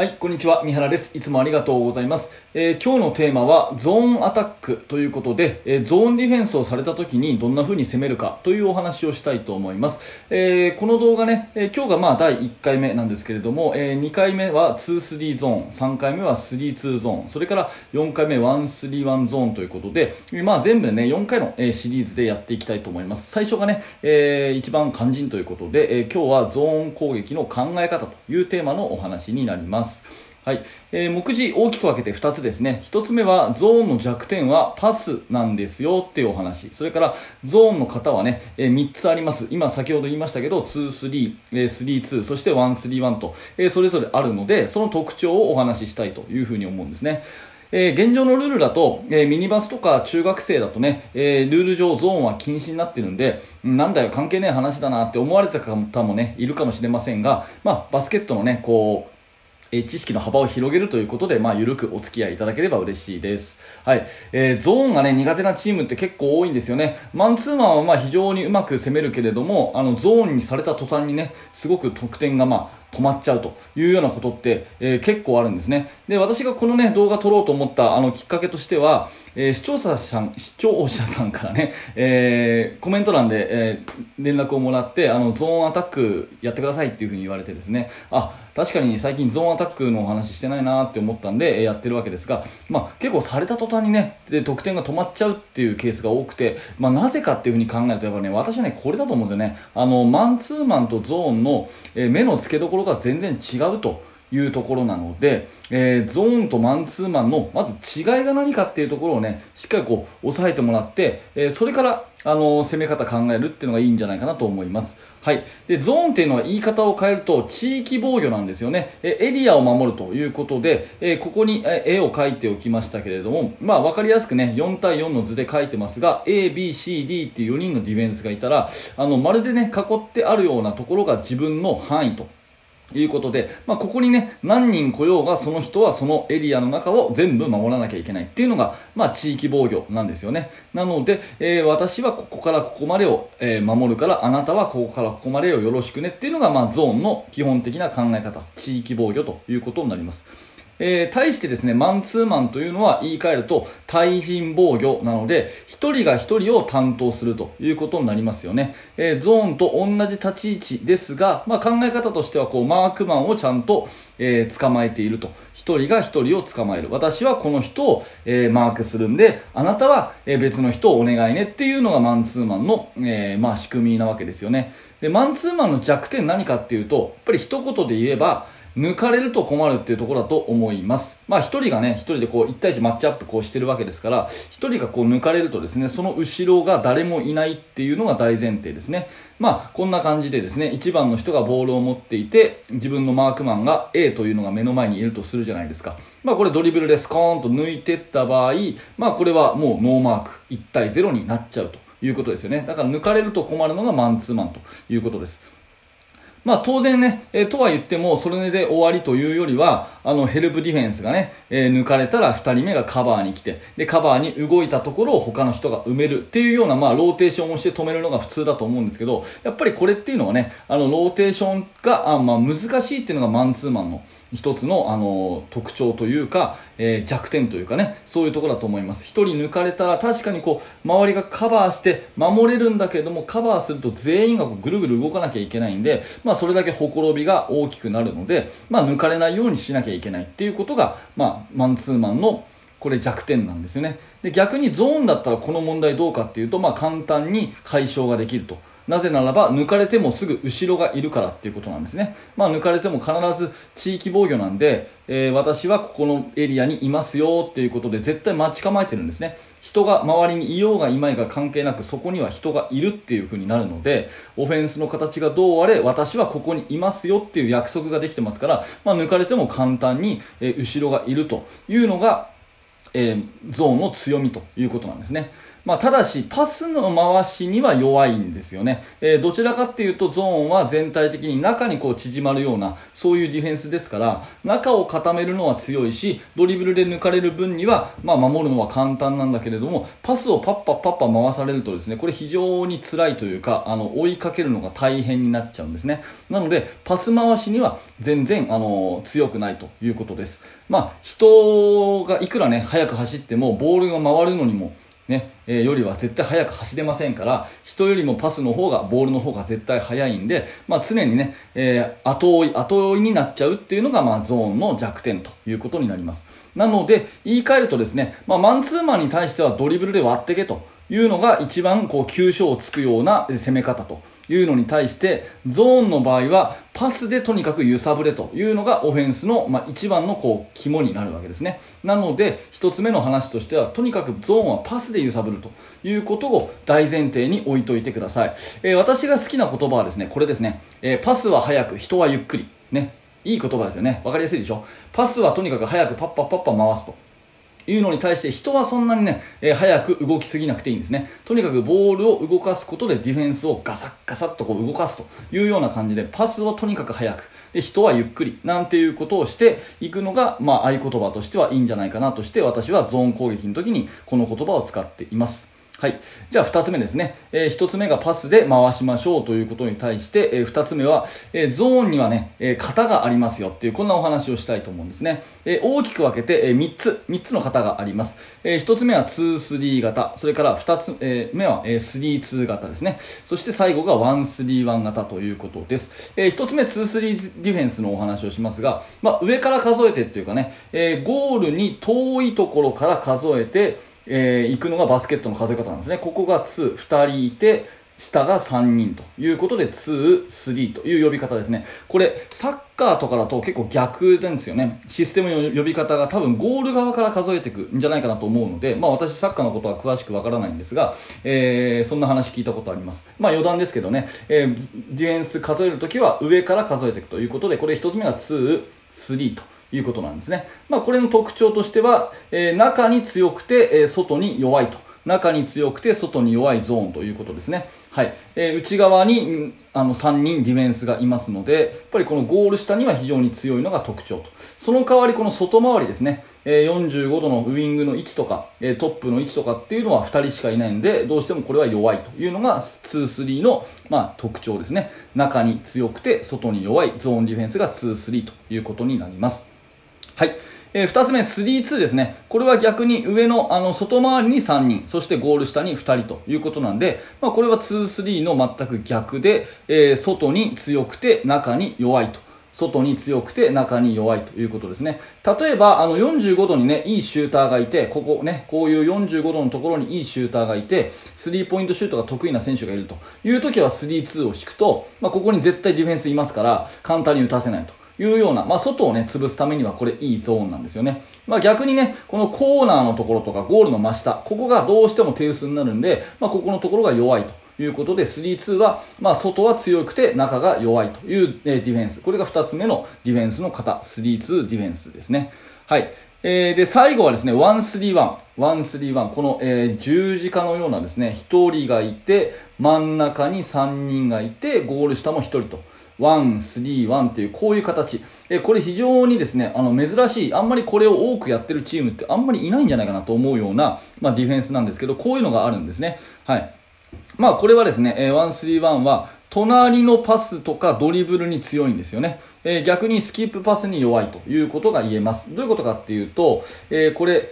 はい、こんにちは。三原です。いつもありがとうございます。えー今日のテーマはゾーンアタックということで、えーゾーンディフェンスをされた時にどんな風に攻めるかというお話をしたいと思います。えーこの動画ね、えー今日がまあ第1回目なんですけれども、え2回目は2-3ゾーン、3回目は3-2ゾーン、それから4回目1-3-1ゾーンということで、まあ全部でね、4回の、えシリーズでやっていきたいと思います。最初がね、えー一番肝心ということで、えー今日はゾーン攻撃の考え方というテーマのお話になります。はい、えー目次大きく分けて2つですね。1つ目はゾーンの弱点はパスなんですよっていうお話。それからゾーンの型はね、え3つあります。今先ほど言いましたけど2-3、えー3-2そして1-3-1と、えーそれぞれあるのでその特徴をお話ししたいというふうに思うんですね。えー現状のルールだと、えーミニバスとか中学生だとね、えールール上ゾーンは禁止になってるんで、なんだよ関係ない話だなって思われた方もね、いるかもしれませんが、まあ、バスケットのね、こう、え知識の幅を広げるということで、まあ、ゆるくお付き合いいただければ嬉しいです。はい。えーゾーンがね、苦手なチームって結構多いんですよね。マンツーマンはまあ非常にうまく攻めるけれども、あの、ゾーンにされた途端にね、すごく得点がまあ、止まっちゃうというようなことって、えー結構あるんですね。で、私がこのね、動画撮ろうと思ったあのきっかけとしては、えー視聴者さん、視聴者さんからね、えーコメント欄で、えー連絡をもらって、あの、ゾーンアタックやってくださいっていうふうに言われてですね、あ、確かに最近ゾーンアタックのお話してないなって思ったんで、えーやってるわけですが、まあ、結構された途端にね、で、得点が止まっちゃうっていうケースが多くて、まあ、なぜかっていうふうに考えると、やっぱね、私はね、これだと思うんですよね。あの、マンツーマンとゾーンの、えー目の付けどころが全然違うと。いうところなので、えーゾーンとマンツーマンのまず違いが何かっていうところをねしっかりこう押さえてもらって、えーそれからあの攻め方考えるっていうのがいいんじゃないかなと思います。はい、でゾーンっていうのは言い方を変えると地域防御なんですよね、えエリアを守るということで、えーここに絵を描いておきましたけれども、まあ、分かりやすくね4対4の図で書いてますが ABCD っていう4人のディフェンスがいたらあのまるでね囲ってあるようなところが自分の範囲ということで、まあ、ここにね、何人来ようが、その人はそのエリアの中を全部守らなきゃいけないっていうのが、まあ、地域防御なんですよね。なので、えー私はここからここまでを、えー守るから、あなたはここからここまでをよろしくねっていうのが、まあ、ゾーンの基本的な考え方、地域防御ということになります。えー対してですね、マンツーマンというのは言い換えると対人防御なので、一人が一人を担当するということになりますよね。えーゾーンと同じ立ち位置ですが、まあ、考え方としてはこうマークマンをちゃんと、えー捕まえていると。一人が一人を捕まえる。私はこの人を、えーマークするんで、あなたは、別の人をお願いねっていうのがマンツーマンの、えーまあ、仕組みなわけですよね。で、マンツーマンの弱点何かっていうと、やっぱり一言で言えば、抜かれると困るっていうところだと思います。まあ一人がね、一人でこう1対1マッチアップこうしてるわけですから、一人がこう抜かれるとですね、その後ろが誰もいないっていうのが大前提ですね。まあこんな感じでですね、1番の人がボールを持っていて、自分のマークマンが A というのが目の前にいるとするじゃないですか。まあこれドリブルでスコーンと抜いてった場合、まあこれはもうノーマーク、1対0になっちゃうということですよね。だから抜かれると困るのがマンツーマンということです。まあ当然ね、えーとは言っても、それで終わりというよりは、あの、ヘルプディフェンスがね、えー抜かれたら2人目がカバーに来て、で、カバーに動いたところを他の人が埋めるっていうような、まあ、ローテーションをして止めるのが普通だと思うんですけど、やっぱりこれっていうのはね、あの、ローテーションが、あまあ、難しいっていうのがマンツーマンの一つの、あの、特徴というか、えー弱点というかね、そういうところだと思います。一人抜かれたら確かにこう、周りがカバーして守れるんだけれども、カバーすると全員がこうぐるぐる動かなきゃいけないんで、まあそれだけほころびが大きくなるので、まあ抜かれないようにしなきゃいけないっていうことが、まあマンツーマンのこれ弱点なんですよね。で、逆にゾーンだったらこの問題どうかっていうと、まあ簡単に解消ができると。なぜならば抜かれてもすぐ後ろがいるからっていうことなんですね、まあ、抜かれても必ず地域防御なんで、えー私はここのエリアにいますよっていうことで絶対待ち構えてるんですね人が周りにいようがいまいが関係なくそこには人がいるっていう風になるのでオフェンスの形がどうあれ私はここにいますよっていう約束ができてますから、まあ、抜かれても簡単に、え後ろがいるというのがえーゾーンの強みということなんですね。まあ、ただし、パスの回しには弱いんですよね。えー、どちらかっていうと、ゾーンは全体的に中にこう縮まるような、そういうディフェンスですから、中を固めるのは強いし、ドリブルで抜かれる分には、まあ、守るのは簡単なんだけれども、パスをパッパッパッパ回されるとですね、これ非常に辛いというか、あの、追いかけるのが大変になっちゃうんですね。なので、パス回しには全然、あの、強くないということです。まあ、人がいくらね、速く走っても、ボールが回るのにも、ね、えー、よりは絶対速く走れませんから、人よりもパスの方が、ボールの方が絶対速いんで、まあ、常にね、えー、後追い、後追いになっちゃうっていうのが、まあ、ゾーンの弱点ということになります。なので、言い換えるとですね、まあ、マンツーマンに対してはドリブルで割ってけというのが一番こう急所をつくような攻め方というのに対してゾーンの場合はパスでとにかく揺さぶれというのがオフェンスの、まあ、一番のこう肝になるわけですね。なので1つ目の話としてはとにかくゾーンはパスで揺さぶるということを大前提に置いといてください、えー、私が好きな言葉はですねこれですね、えー、パスは速く人はゆっくり。ね。いい言葉ですよね。分かりやすいでしょ？パスはとにかく早くパッパッパッパ回すと。いうのに対して人はそんなにね、えー、早く動きすぎなくていいんですね。とにかくボールを動かすことでディフェンスをガサッガサッとこう動かすというような感じでパスはとにかく早くで人はゆっくりなんていうことをしていくのが、まあ、合言葉としてはいいんじゃないかなとして私はゾーン攻撃の時にこの言葉を使っています。はい。じゃあ2つ目ですね。えー、1つ目がパスで回しましょうということに対して、えー、2つ目は、えー、ゾーンにはね、え、型がありますよっていう、こんなお話をしたいと思うんですね。え、大きく分けて、えー、3つ、3つの型があります。えー、1つ目は2-3型、それから2つ、えー、目は、え、3-2型ですね。そして最後が1-3-1型ということです。えー、1つ目2-3ディフェンスのお話をしますが、まあ、上から数えてっていうかね、え、ゴールに遠いところから数えて、えー、行くのがバスケットの数え方なんですね。ここが2、2人いて、下が3人ということで、2、3という呼び方ですね。これ、サッカーとかだと結構逆なんですよね。システムの呼び方が多分ゴール側から数えていくんじゃないかなと思うので、まあ私サッカーのことは詳しくわからないんですが、えー、そんな話聞いたことあります。まあ余談ですけどね、えー、ディフェンス数えるときは上から数えていくということで、これ1つ目が2、3と。いうことなんですね。まあ、これの特徴としては、えー、中に強くて、えー、外に弱いと。中に強くて外に弱いゾーンということですね。はい。えー、内側にあの3人ディフェンスがいますので、やっぱりこのゴール下には非常に強いのが特徴と。その代わりこの外回りですね。えー、45度のウイングの位置とか、えー、トップの位置とかっていうのは2人しかいないんで、どうしてもこれは弱いというのが2-3の、まあ、特徴ですね。中に強くて外に弱いゾーンディフェンスが2-3ということになります。はい。えー、2つ目、3-2ですね。これは逆に上のあの外回りに3人、そしてゴール下に2人ということなんで、まあ、これは2-3の全く逆で、えー、外に強くて中に弱いと。外に強くて中に弱いということですね。例えば、あの45度にね、いいシューターがいて、ここね、こういう45度のところにいいシューターがいて、スリーポイントシュートが得意な選手がいるという時は3-2を引くと、まあ、ここに絶対ディフェンスいますから、簡単に打たせないと。いうような、まあ、外をね、潰すためにはこれいいゾーンなんですよね。まあ、逆にね、このコーナーのところとかゴールの真下、ここがどうしても手薄になるんで、まあ、ここのところが弱いと。いうことで、3-2は、まあ、外は強くて中が弱いという、えディフェンス。これが2つ目のディフェンスの型、3-2ディフェンスですね。はい。えー、で、最後はですね、1-3-1。1-3-1。この、えー、十字架のようなですね、1人がいて、真ん中に3人がいて、ゴール下も1人と。1、3、1っていうこういう形。えこれ非常にですね、あの珍しい、あんまりこれを多くやってるチームってあんまりいないんじゃないかなと思うような、まあ、ディフェンスなんですけど、こういうのがあるんですね。はい。まあこれはですねえ、1、3、1は隣のパスとかドリブルに強いんですよね。えー、逆にスキップパスに弱いということが言えます。どういうことかっていうと、えー、これ、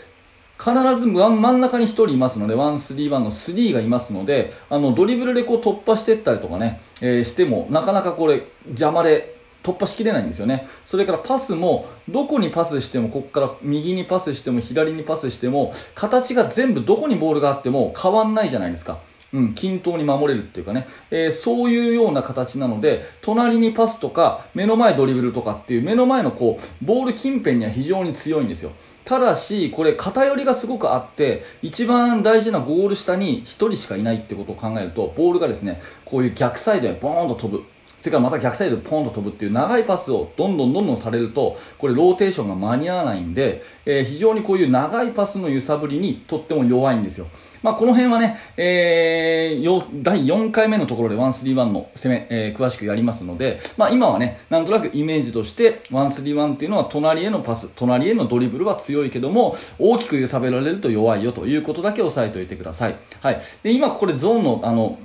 必ず真ん中に1人いますので、1-3-1の3がいますので、あのドリブルでこう突破していったりとかね、えー、しても、なかなかこれ邪魔で突破しきれないんですよね。それからパスも、どこにパスしても、ここから右にパスしても、左にパスしても、形が全部どこにボールがあっても変わんないじゃないですか。うん、均等に守れるっていうかね、えー、そういうような形なので、隣にパスとか、目の前ドリブルとかっていう、目の前のこう、ボール近辺には非常に強いんですよ。ただし、これ偏りがすごくあって、一番大事なゴール下に1人しかいないってことを考えると、ボールがですね、こういう逆サイドへボーンと飛ぶ。それからまた逆サイドポンと飛ぶっていう長いパスをどんどんどんどんされると、これローテーションが間に合わないんで、えー、非常にこういう長いパスの揺さぶりにとっても弱いんですよ。まあ、この辺はね、えー、第4回目のところで131の攻め、えー、詳しくやりますので、まあ、今はね、なんとなくイメージとして131っていうのは隣へのパス、隣へのドリブルは強いけども、大きく揺さぶられると弱いよということだけ押さえておいてください。はい。で、今ここでゾーンの、あの、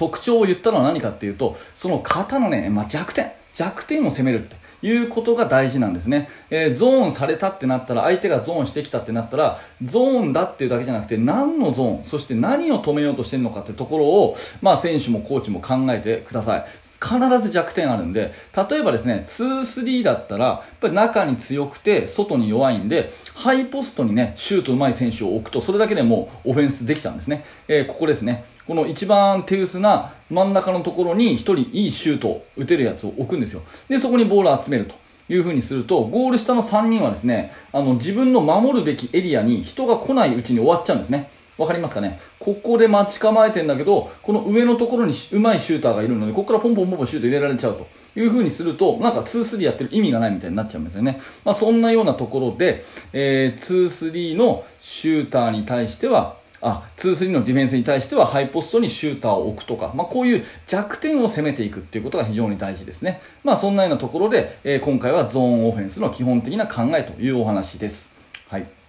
特徴を言ったのは何かっていうと、その型のね、まあ、弱点、弱点を攻めるって。いうことが大事なんですね、えー、ゾーンされたってなったら相手がゾーンしてきたってなったらゾーンだっていうだけじゃなくて何のゾーンそして何を止めようとしてるのかってところを、まあ、選手もコーチも考えてください。必ず弱点あるんで例えばですね2-3だったらやっぱり中に強くて外に弱いんでハイポストにねシュートうまい選手を置くとそれだけでもうオフェンスできちゃうんですね、えー、ここですね。この一番手薄な真ん中のところに1人いいシュートを打てるやつを置くんですよ。でそこにボールを集めると。いう風にするとゴール下の3人はですねあの自分の守るべきエリアに人が来ないうちに終わっちゃうんですね。わかりますかね？ここで待ち構えてんだけど、この上のところにうまいシューターがいるので、ここからポンポンポンポンシュート入れられちゃうと。いう風にすると、なんか2-3やってる意味がないみたいになっちゃうんですよね。まあそんなようなところで、えー、2-3のシューターに対しては、あ、2-3のディフェンスに対してはハイポストにシューターを置くとか、まあ、こういう弱点を攻めていくっていうことが非常に大事ですね。まあ、そんなようなところで、えー、今回はゾーンオフェンスの基本的な考えというお話です。はい。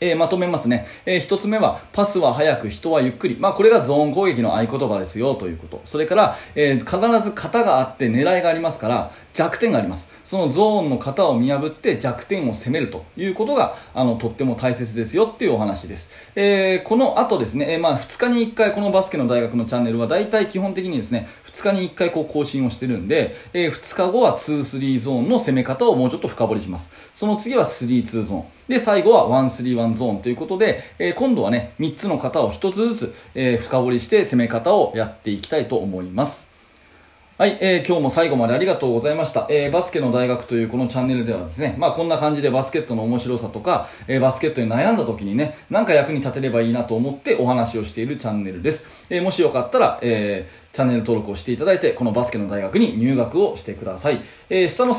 えー、まとめますね、えー、1つ目はパスは速く人はゆっくり、まあ、これがゾーン攻撃の合言葉ですよということ。それから、えー、必ず型があって狙いがありますから弱点があります。そのゾーンの型を見破って弱点を攻めるということがあのとっても大切ですよっていうお話です、えこの後ですね、えまあ、2日に1回このバスケの大学のチャンネルは大体基本的にですね2日に1回こう更新をしてるんで、え2日後は2-3ゾーンの攻め方をもうちょっと深掘りします。その次は3-2ゾーン。で最後は1-3-1ゾーンということで、えー、今度はね、3つの型を1つずつ、えー、深掘りして攻め方をやっていきたいと思います。はい、えー、今日も最後までありがとうございました。えー、バスケの大学というこのチャンネルではですね、まあこんな感じでバスケットの面白さとか、えー、バスケットに悩んだ時にね、なんか役に立てればいいなと思ってお話をしているチャンネルです。えー、もしよかったら、えー、チャンネル登録をしていただいて、このバスケの大学に入学をしてください。えー、下の